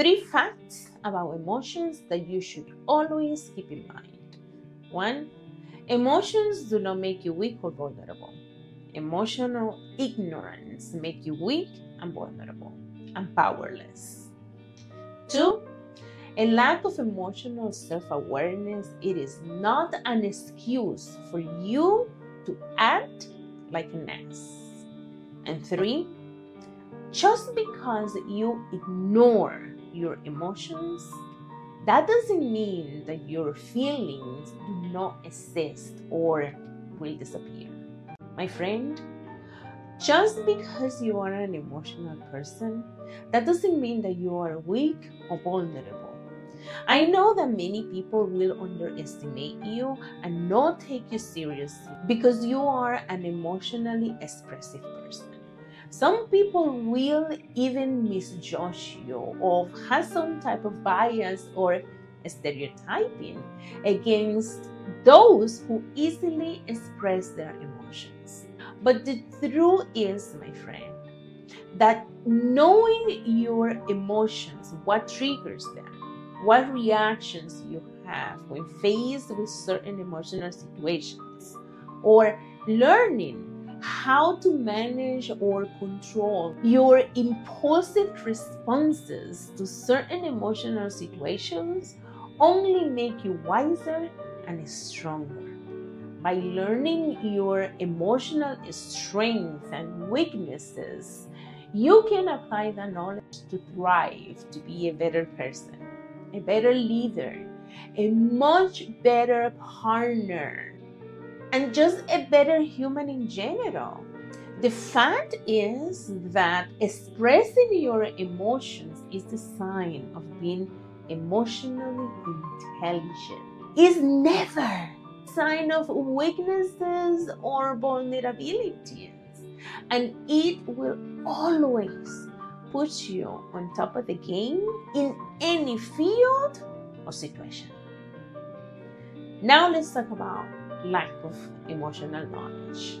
Three facts about emotions that you should always keep in mind. One, emotions do not make you weak or vulnerable. Emotional ignorance make you weak and vulnerable and powerless. Two, a lack of emotional self-awareness it is not an excuse for you to act like an ass. And three, just because you ignore your emotions, that doesn't mean that your feelings do not exist or will disappear. My friend, just because you are an emotional person, that doesn't mean that you are weak or vulnerable. I know that many people will underestimate you and not take you seriously because you are an emotionally expressive person. Some people will even misjudge you or have some type of bias or stereotyping against those who easily express their emotions. But the truth is, my friend, that knowing your emotions, what triggers them, what reactions you have when faced with certain emotional situations, or learning how to manage or control your impulsive responses to certain emotional situations only make you wiser and stronger. By learning your emotional strengths and weaknesses, you can apply that knowledge to thrive, to be a better person, a better leader, a much better partner, and just a better human in general. The fact is that expressing your emotions is the sign of being emotionally intelligent. Is never a sign of weaknesses or vulnerabilities. And it will always put you on top of the game in any field or situation. Now let's talk about lack of emotional knowledge.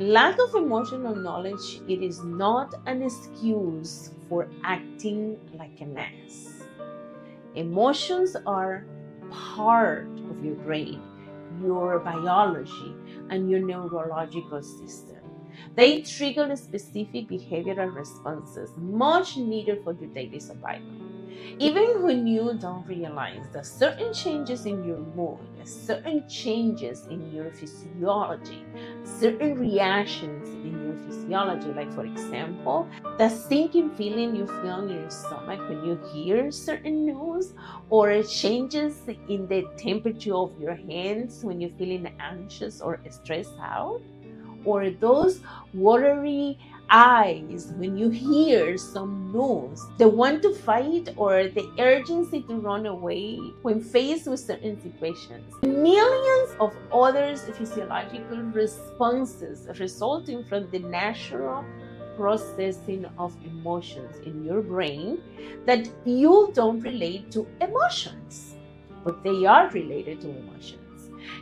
Lack of emotional knowledge, it is not an excuse for acting like an ass. Emotions are part of your brain, your biology, and your neurological system. They trigger specific behavioral responses much needed for your daily survival. Even when you don't realize that certain changes in your mood, certain changes in your physiology, certain reactions in your physiology, like for example, the sinking feeling you feel in your stomach when you hear certain news, or changes in the temperature of your hands when you're feeling anxious or stressed out, or those watery eyes when you hear some news, the want to fight or the urgency to run away when faced with certain situations. Millions of other physiological responses resulting from the natural processing of emotions in your brain that you don't relate to emotions, but they are related to emotions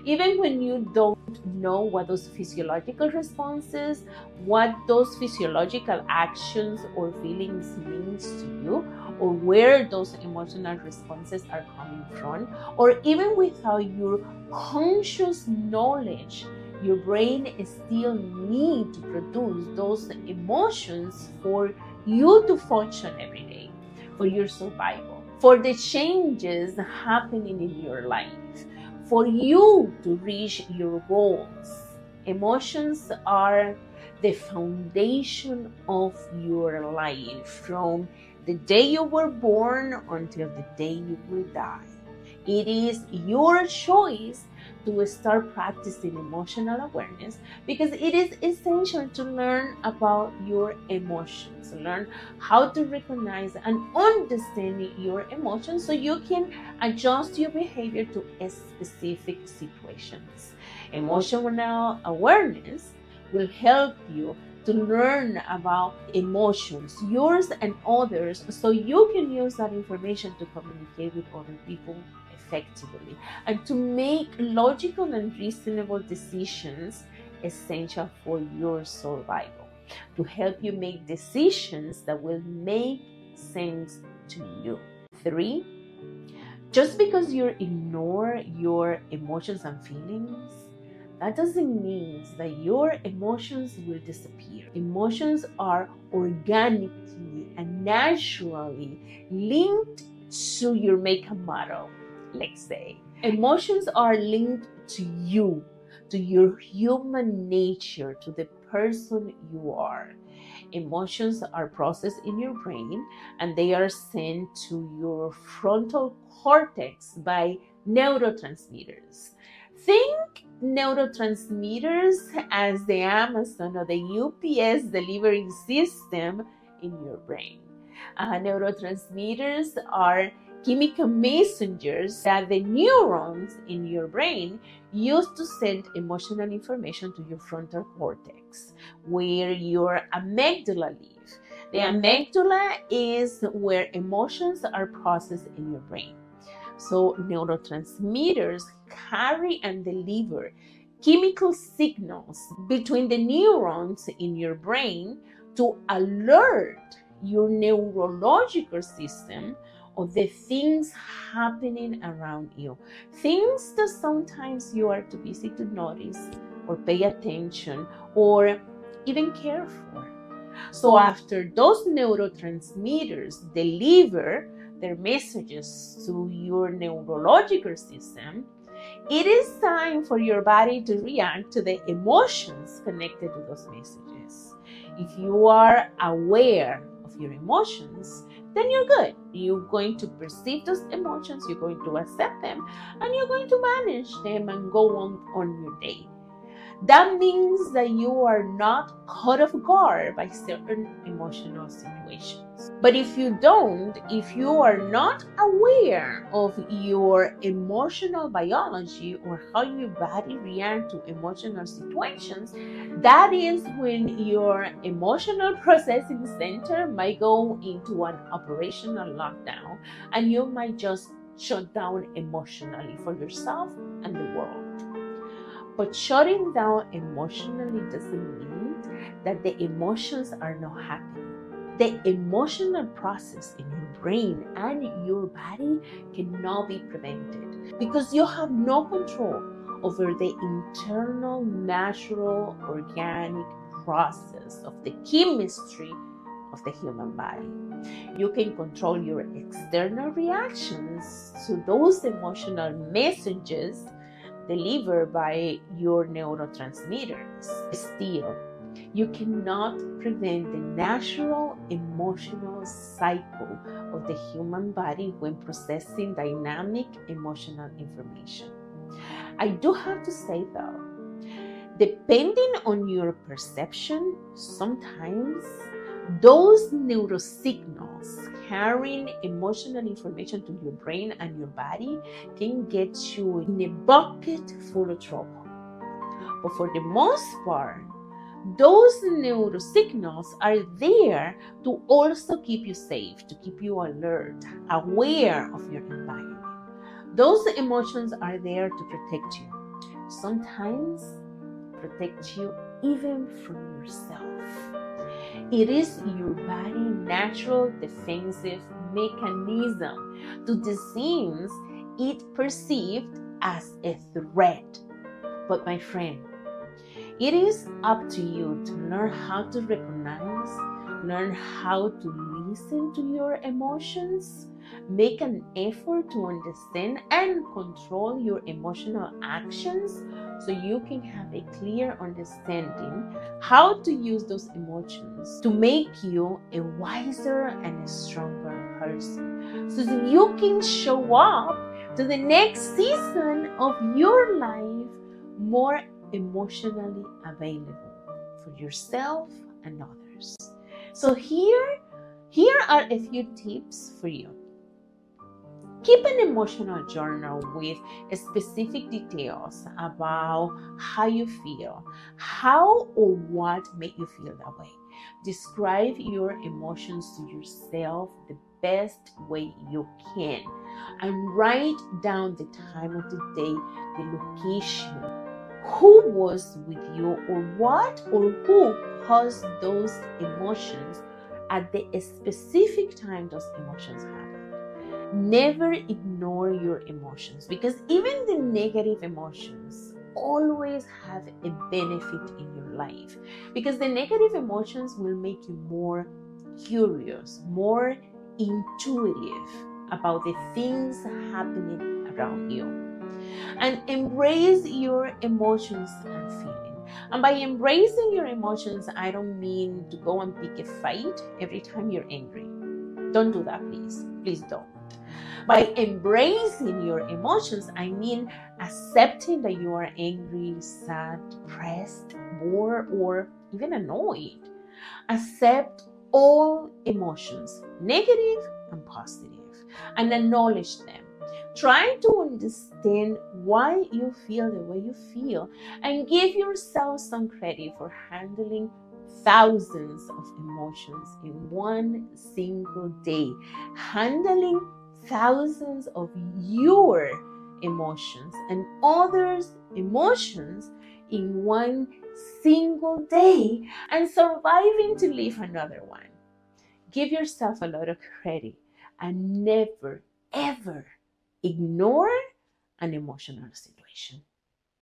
even when you don't know what those physiological responses, what those physiological actions or feelings means to you, or where those emotional responses are coming from, or even without your conscious knowledge, your brain still need to produce those emotions for you to function every day, for your survival, for the changes happening in your life for you to reach your goals. Emotions are the foundation of your life from the day you were born until the day you will die. It is your choice to start practicing emotional awareness because it is essential to learn about your emotions, learn how to recognize and understand your emotions so you can adjust your behavior to specific situations. Emotional awareness will help you to learn about emotions, yours and others, so you can use that information to communicate with other people effectively and to make logical and reasonable decisions essential for your survival to help you make decisions that will make sense to you. Three, just because you ignore your emotions and feelings, that doesn't mean that your emotions will disappear. Emotions are organically and naturally linked to your makeup model, let's say. Emotions are linked to you, to your human nature, to the person you are. Emotions are processed in your brain and they are sent to your frontal cortex by neurotransmitters. Think neurotransmitters as the Amazon or the UPS delivery system in your brain. Uh, neurotransmitters are chemical messengers that the neurons in your brain use to send emotional information to your frontal cortex, where your amygdala lives. The amygdala is where emotions are processed in your brain. So, neurotransmitters carry and deliver chemical signals between the neurons in your brain to alert your neurological system of the things happening around you. Things that sometimes you are too busy to notice or pay attention or even care for. So, after those neurotransmitters deliver their messages to your neurological system, it is time for your body to react to the emotions connected to those messages. If you are aware your emotions, then you're good. You're going to perceive those emotions, you're going to accept them, and you're going to manage them and go on on your day that means that you are not caught off guard by certain emotional situations. But if you don't, if you are not aware of your emotional biology or how your body reacts to emotional situations, that is when your emotional processing center might go into an operational lockdown and you might just shut down emotionally for yourself and the world. But shutting down emotionally doesn't mean that the emotions are not happening. The emotional process in your brain and your body cannot be prevented because you have no control over the internal, natural, organic process of the chemistry of the human body. You can control your external reactions to those emotional messages delivered by your neurotransmitters. Still, you cannot prevent the natural emotional cycle of the human body when processing dynamic emotional information. I do have to say though, depending on your perception, sometimes those neurosignals carrying emotional information to your brain and your body can get you in a bucket full of trouble. But for the most part, those neurosignals are there to also keep you safe, to keep you alert, aware of your environment. Those emotions are there to protect you. Sometimes protect you even from yourself. It is your body natural defensive mechanism to the it perceived as a threat. But my friend, it is up to you to learn how to recognize, learn how to listen to your emotions, make an effort to understand and control your emotional actions so you can have a clear understanding how to use those emotions to make you a wiser and a stronger person. So that you can show up to the next season of your life more emotionally available for yourself and others. So here here are a few tips for you Keep an emotional journal with specific details about how you feel, how or what made you feel that way. Describe your emotions to yourself the best way you can and write down the time of the day, the location, who was with you, or what or who caused those emotions at the specific time those emotions happen. Never ignore your emotions because even the negative emotions always have a benefit in your life because the negative emotions will make you more curious, more intuitive about the things happening around you. And embrace your emotions and feelings. And by embracing your emotions, I don't mean to go and pick a fight every time you're angry. Don't do that, please. Please don't. By embracing your emotions, I mean accepting that you are angry, sad, depressed, bored, or even annoyed. Accept all emotions, negative and positive, and acknowledge them. Try to understand why you feel the way you feel and give yourself some credit for handling thousands of emotions in one single day. Handling thousands of your emotions and others' emotions in one single day and surviving to live another one. Give yourself a lot of credit and never, ever ignore an emotional situation.